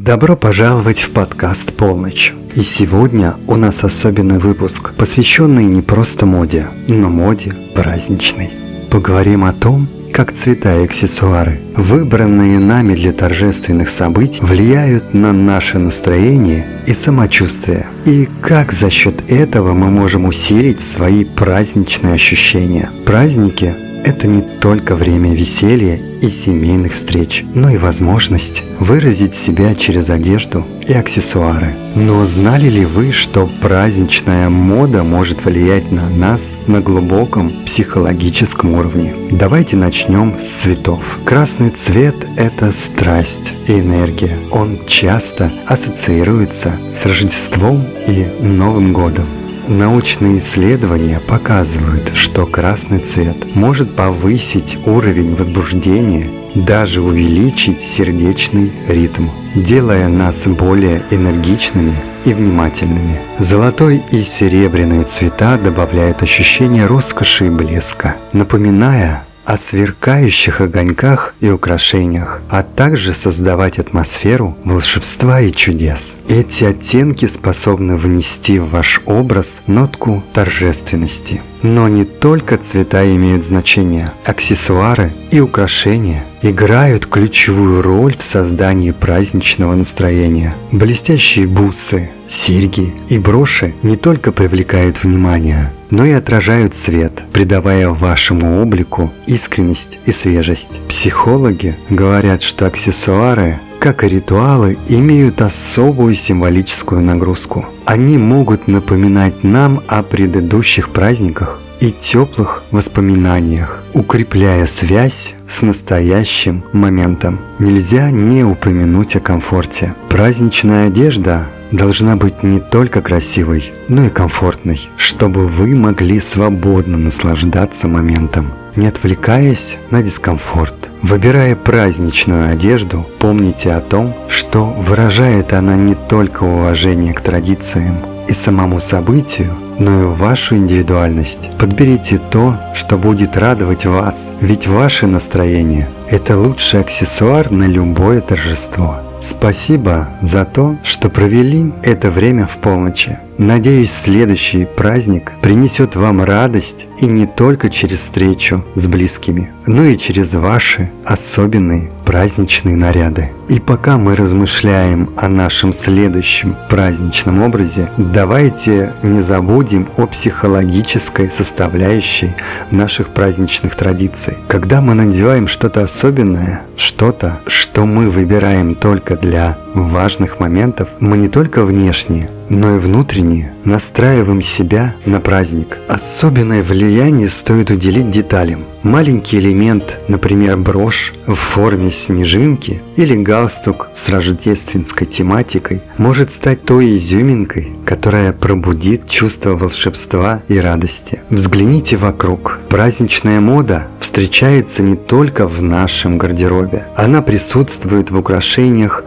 Добро пожаловать в подкаст «Полночь». И сегодня у нас особенный выпуск, посвященный не просто моде, но моде праздничной. Поговорим о том, как цвета и аксессуары, выбранные нами для торжественных событий, влияют на наше настроение и самочувствие, и как за счет этого мы можем усилить свои праздничные ощущения. Праздники это не только время веселья и семейных встреч, но и возможность выразить себя через одежду и аксессуары. Но знали ли вы, что праздничная мода может влиять на нас на глубоком психологическом уровне? Давайте начнем с цветов. Красный цвет – это страсть и энергия. Он часто ассоциируется с Рождеством и Новым годом. Научные исследования показывают, что красный цвет может повысить уровень возбуждения, даже увеличить сердечный ритм, делая нас более энергичными и внимательными. Золотой и серебряные цвета добавляют ощущение роскоши и блеска, напоминая о сверкающих огоньках и украшениях, а также создавать атмосферу волшебства и чудес. Эти оттенки способны внести в ваш образ нотку торжественности. Но не только цвета имеют значение, аксессуары и украшения играют ключевую роль в создании праздничного настроения. Блестящие бусы, серьги и броши не только привлекают внимание, но и отражают свет, придавая вашему облику искренность и свежесть. Психологи говорят, что аксессуары как и ритуалы, имеют особую символическую нагрузку. Они могут напоминать нам о предыдущих праздниках и теплых воспоминаниях, укрепляя связь с настоящим моментом. Нельзя не упомянуть о комфорте. Праздничная одежда должна быть не только красивой, но и комфортной, чтобы вы могли свободно наслаждаться моментом, не отвлекаясь на дискомфорт. Выбирая праздничную одежду, помните о том, что выражает она не только уважение к традициям и самому событию, но и вашу индивидуальность. Подберите то, что будет радовать вас, ведь ваше настроение – это лучший аксессуар на любое торжество. Спасибо за то, что провели это время в полночи. Надеюсь, следующий праздник принесет вам радость и не только через встречу с близкими, но и через ваши особенные праздничные наряды. И пока мы размышляем о нашем следующем праздничном образе, давайте не забудем о психологической составляющей наших праздничных традиций. Когда мы надеваем что-то особенное, что-то, что мы выбираем только для важных моментов, мы не только внешне, но и внутренне настраиваем себя на праздник. Особенное влияние стоит уделить деталям. Маленький элемент, например, брошь в форме снежинки или галстук с рождественской тематикой, может стать той изюминкой, которая пробудит чувство волшебства и радости. Взгляните вокруг. Праздничная мода встречается не только в нашем гардеробе. Она присутствует в украшениях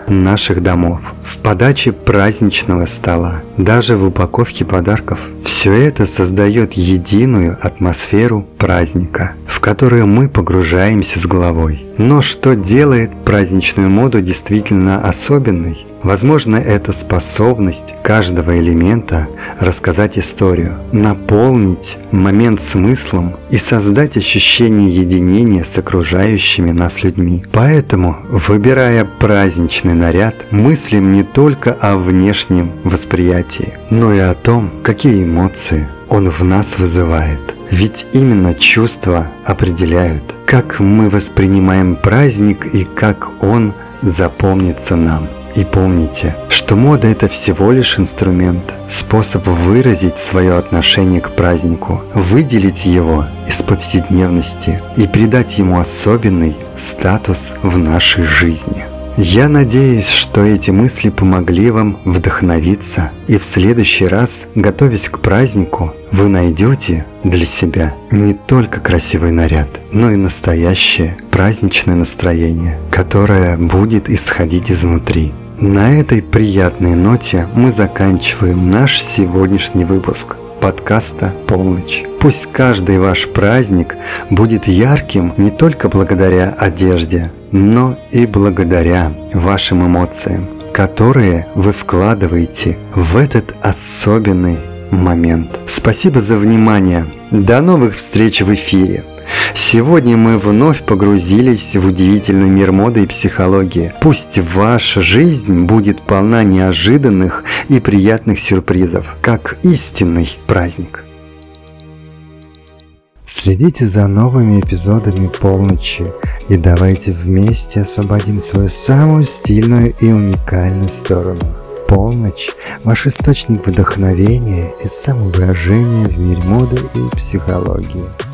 наших домов, в подаче праздничного стола, даже в упаковке подарков. Все это создает единую атмосферу праздника, в которую мы погружаемся с головой. Но что делает праздничную моду действительно особенной? Возможно, это способность каждого элемента рассказать историю, наполнить момент смыслом и создать ощущение единения с окружающими нас людьми. Поэтому, выбирая праздничный наряд, мыслим не только о внешнем восприятии, но и о том, какие эмоции он в нас вызывает. Ведь именно чувства определяют, как мы воспринимаем праздник и как он запомнится нам. И помните, что мода это всего лишь инструмент, способ выразить свое отношение к празднику, выделить его из повседневности и придать ему особенный статус в нашей жизни. Я надеюсь, что эти мысли помогли вам вдохновиться, и в следующий раз, готовясь к празднику, вы найдете для себя не только красивый наряд, но и настоящее праздничное настроение, которое будет исходить изнутри. На этой приятной ноте мы заканчиваем наш сегодняшний выпуск подкаста «Полночь». Пусть каждый ваш праздник будет ярким не только благодаря одежде, но и благодаря вашим эмоциям. которые вы вкладываете в этот особенный момент. Спасибо за внимание. До новых встреч в эфире. Сегодня мы вновь погрузились в удивительный мир моды и психологии. Пусть ваша жизнь будет полна неожиданных и приятных сюрпризов, как истинный праздник. Следите за новыми эпизодами полночи и давайте вместе освободим свою самую стильную и уникальную сторону. Полночь – ваш источник вдохновения и самовыражения в мире моды и психологии.